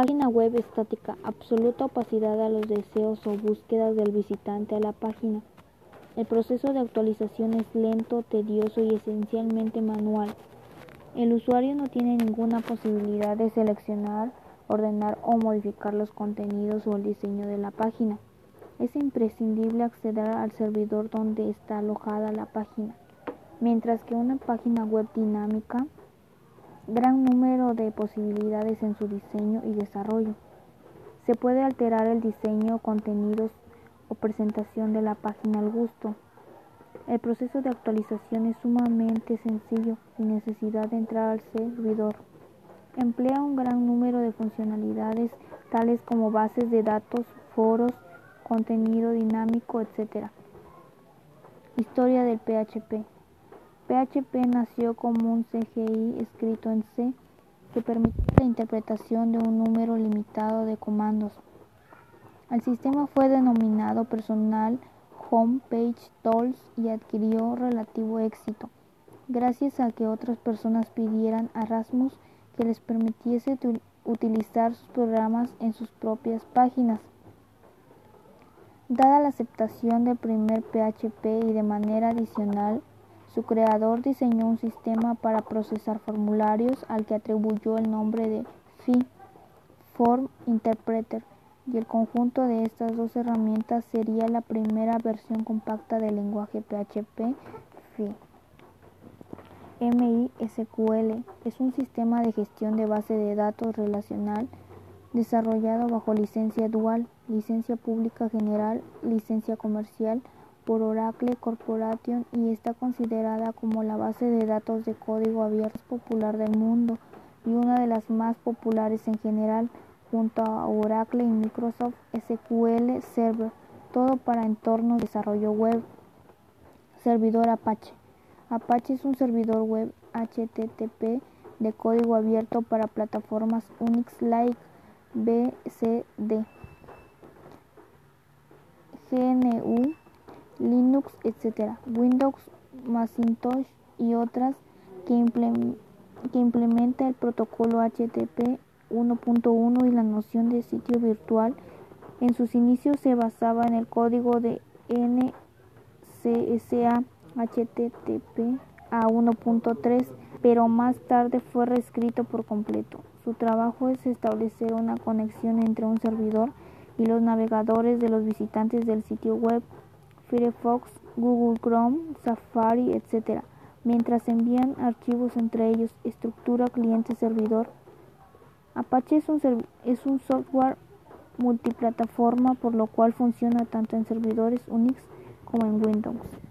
Página web estática. Absoluta opacidad a los deseos o búsquedas del visitante a la página. El proceso de actualización es lento, tedioso y esencialmente manual. El usuario no tiene ninguna posibilidad de seleccionar, ordenar o modificar los contenidos o el diseño de la página. Es imprescindible acceder al servidor donde está alojada la página, mientras que una página web dinámica gran número de posibilidades en su diseño y desarrollo. Se puede alterar el diseño, contenidos o presentación de la página al gusto. El proceso de actualización es sumamente sencillo, sin necesidad de entrar al servidor. Emplea un gran número de funcionalidades tales como bases de datos, foros, contenido dinámico, etc. Historia del PHP. PHP nació como un CGI escrito en C que permite la interpretación de un número limitado de comandos. El sistema fue denominado Personal Home Page Tools y adquirió relativo éxito, gracias a que otras personas pidieran a Rasmus que les permitiese utilizar sus programas en sus propias páginas. Dada la aceptación del primer PHP y de manera adicional su creador diseñó un sistema para procesar formularios al que atribuyó el nombre de FI, Form Interpreter, y el conjunto de estas dos herramientas sería la primera versión compacta del lenguaje PHP FI. MISQL es un sistema de gestión de base de datos relacional desarrollado bajo licencia dual, licencia pública general, licencia comercial, por Oracle Corporation y está considerada como la base de datos de código abierto popular del mundo y una de las más populares en general, junto a Oracle y Microsoft SQL Server, todo para entornos de desarrollo web. Servidor Apache. Apache es un servidor web HTTP de código abierto para plataformas Unix like BCD. GNU Linux, etc., Windows, Macintosh y otras que, implementa el protocolo HTTP 1.1 y la noción de sitio virtual. En sus inicios se basaba en el código de NCSA HTTP a 1.3, pero más tarde fue reescrito por completo. Su trabajo es establecer una conexión entre un servidor y los navegadores de los visitantes del sitio web Firefox, Google Chrome, Safari, etc., mientras envían archivos entre ellos, estructura cliente-servidor. Apache es un, es un software multiplataforma por lo cual funciona tanto en servidores Unix como en Windows.